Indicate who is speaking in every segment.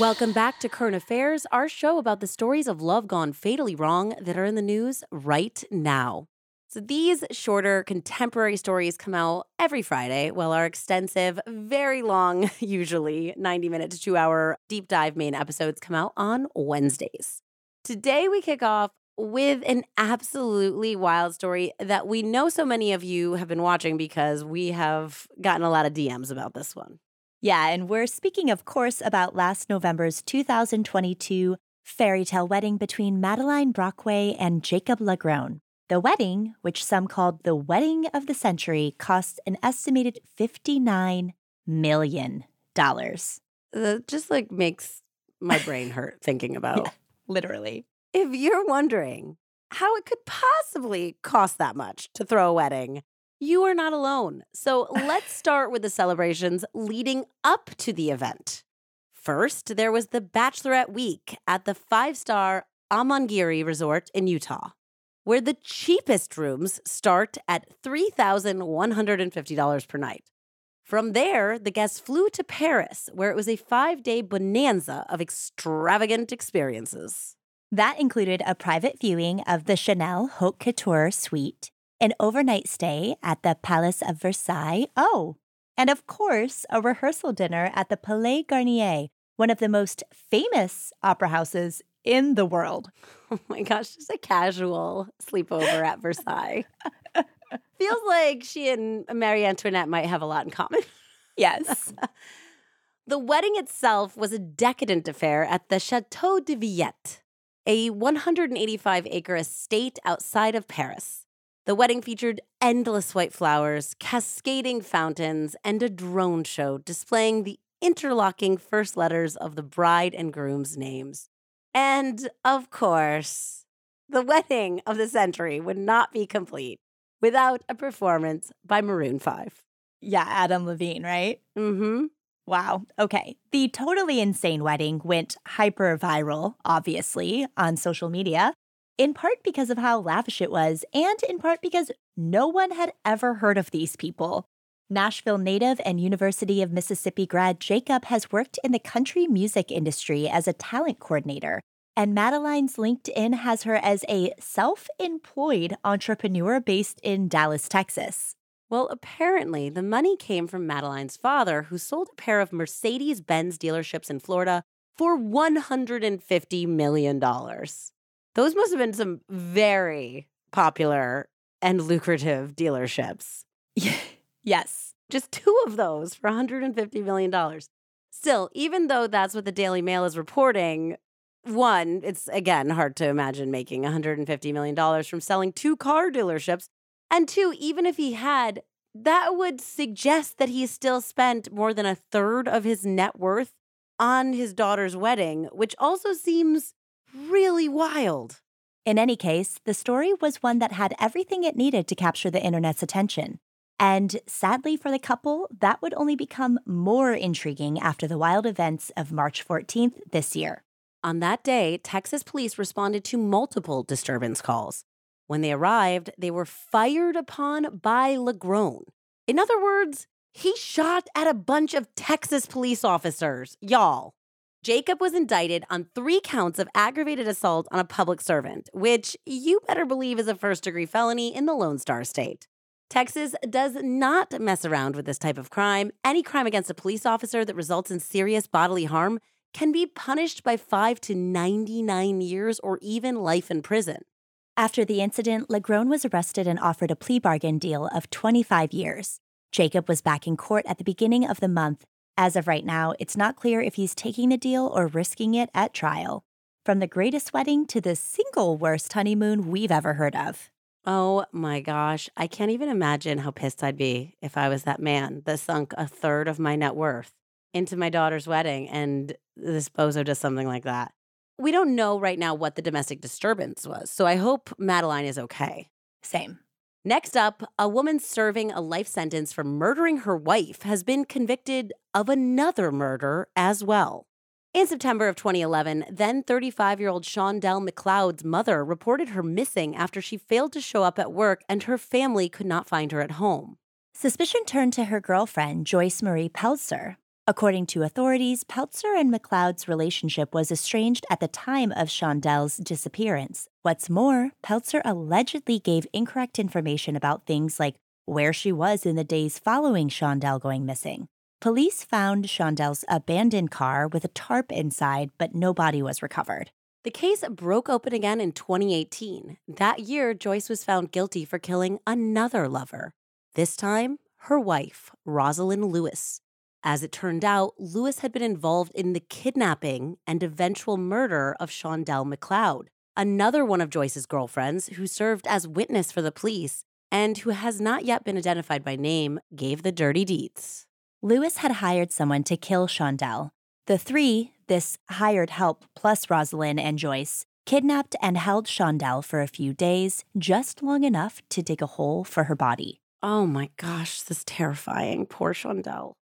Speaker 1: Welcome back to Current Affairs, our show about the stories of love gone fatally wrong that are in the news right now. So these shorter contemporary stories come out every Friday, while our extensive, very long, usually 90 minute to two hour deep dive main episodes come out on Wednesdays. Today we kick off with an absolutely wild story that we know so many of you have been watching because we have gotten a lot of DMs about this one.
Speaker 2: Yeah, and we're speaking, of course, about last November's 2022 fairy tale wedding between Madelaine Brockway and Jacob LaGrone. The wedding, which some called the wedding of the century, cost an estimated $59 million.
Speaker 1: That just like makes my brain hurt thinking about.
Speaker 2: Yeah, literally.
Speaker 1: If you're wondering how it could possibly cost that much to throw a wedding, you are not alone. So let's start with the celebrations leading up to the event. First, there was the Bachelorette Week at the five star Amangiri Resort in Utah where the cheapest rooms start at $3,150 per night. From there, the guests flew to Paris, where it was a five day bonanza of extravagant experiences.
Speaker 2: That included a private viewing of the Chanel Haute Couture suite, an overnight stay at the Palace of Versailles, oh, and of course, a rehearsal dinner at the Palais Garnier, one of the most famous opera houses in the world.
Speaker 1: Oh my gosh, just a casual sleepover at Versailles. Feels like she and Marie Antoinette might have a lot in common.
Speaker 2: Yes.
Speaker 1: the wedding itself was a decadent affair at the Chateau de Villette, a 185 acre estate outside of Paris. The wedding featured endless white flowers, cascading fountains, and a drone show displaying the interlocking first letters of the bride and groom's names. And of course, the wedding of the century would not be complete without a performance by Maroon 5.
Speaker 2: Yeah, Adam Levine, right?
Speaker 1: Mm-hmm.
Speaker 2: Wow. Okay. The totally insane wedding went hyper viral, obviously, on social media, in part because of how lavish it was, and in part because no one had ever heard of these people. Nashville native and University of Mississippi grad Jacob has worked in the country music industry as a talent coordinator, and Madelaine's LinkedIn has her as a self employed entrepreneur based in Dallas, Texas.
Speaker 1: Well, apparently, the money came from Madelaine's father, who sold a pair of Mercedes Benz dealerships in Florida for $150 million. Those must have been some very popular and lucrative dealerships.
Speaker 2: Yes.
Speaker 1: Just two of those for $150 million. Still, even though that's what the Daily Mail is reporting, one, it's again hard to imagine making $150 million from selling two car dealerships. And two, even if he had, that would suggest that he still spent more than a third of his net worth on his daughter's wedding, which also seems really wild.
Speaker 2: In any case, the story was one that had everything it needed to capture the internet's attention. And sadly for the couple, that would only become more intriguing after the wild events of March 14th this year.
Speaker 1: On that day, Texas police responded to multiple disturbance calls. When they arrived, they were fired upon by LaGrone. In other words, he shot at a bunch of Texas police officers, y'all. Jacob was indicted on three counts of aggravated assault on a public servant, which you better believe is a first degree felony in the Lone Star State. Texas does not mess around with this type of crime. Any crime against a police officer that results in serious bodily harm can be punished by 5 to 99 years or even life in prison.
Speaker 2: After the incident, LaGrone was arrested and offered a plea bargain deal of 25 years. Jacob was back in court at the beginning of the month. As of right now, it's not clear if he's taking the deal or risking it at trial. From the greatest wedding to the single worst honeymoon we've ever heard of.
Speaker 1: Oh my gosh. I can't even imagine how pissed I'd be if I was that man that sunk a third of my net worth into my daughter's wedding and this bozo does something like that. We don't know right now what the domestic disturbance was, so I hope Madelaine is okay.
Speaker 2: Same.
Speaker 1: Next up, a woman serving a life sentence for murdering her wife has been convicted of another murder as well. In September of 2011, then 35 year old Shondell McLeod's mother reported her missing after she failed to show up at work and her family could not find her at home.
Speaker 2: Suspicion turned to her girlfriend, Joyce Marie Pelzer. According to authorities, Pelzer and McLeod's relationship was estranged at the time of Shondel's disappearance. What's more, Pelzer allegedly gave incorrect information about things like where she was in the days following Shondel going missing. Police found Shondel's abandoned car with a tarp inside, but no body was recovered.
Speaker 1: The case broke open again in 2018. That year, Joyce was found guilty for killing another lover. This time, her wife, Rosalind Lewis. As it turned out, Lewis had been involved in the kidnapping and eventual murder of Shondel McLeod, another one of Joyce's girlfriends who served as witness for the police and who has not yet been identified by name, gave the dirty deeds.
Speaker 2: Lewis had hired someone to kill Shondel. The three, this hired help plus Rosalind and Joyce, kidnapped and held Shondel for a few days, just long enough to dig a hole for her body.
Speaker 1: Oh my gosh, this is terrifying. Poor Shondel.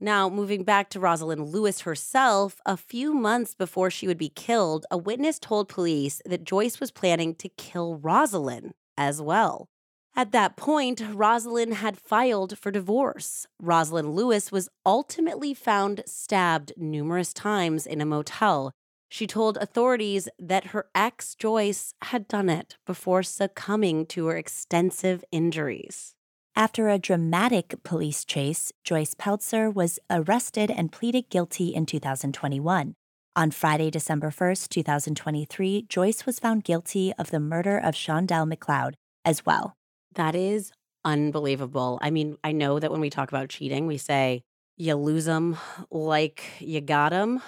Speaker 1: Now, moving back to Rosalind Lewis herself, a few months before she would be killed, a witness told police that Joyce was planning to kill Rosalind as well. At that point, Rosalind had filed for divorce. Rosalind Lewis was ultimately found stabbed numerous times in a motel. She told authorities that her ex, Joyce, had done it before succumbing to her extensive injuries.
Speaker 2: After a dramatic police chase, Joyce Pelzer was arrested and pleaded guilty in 2021. On Friday, December 1st, 2023, Joyce was found guilty of the murder of Shondel McLeod as well.
Speaker 1: That is unbelievable. I mean, I know that when we talk about cheating, we say you lose them like you got them,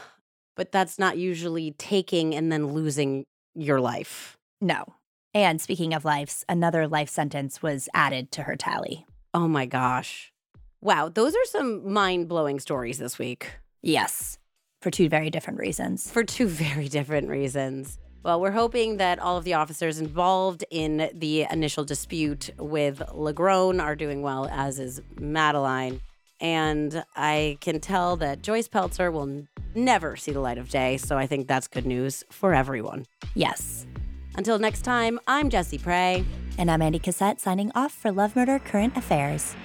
Speaker 1: but that's not usually taking and then losing your life.
Speaker 2: No, and speaking of lives, another life sentence was added to her tally.
Speaker 1: Oh my gosh. Wow, those are some mind blowing stories this week.
Speaker 2: Yes, for two very different reasons.
Speaker 1: For two very different reasons. Well, we're hoping that all of the officers involved in the initial dispute with LaGrone are doing well, as is Madelaine. And I can tell that Joyce Pelzer will never see the light of day. So I think that's good news for everyone.
Speaker 2: Yes.
Speaker 1: Until next time, I'm Jessie Pray.
Speaker 2: And I'm Andie Cassette signing off for Love Murder Current Affairs.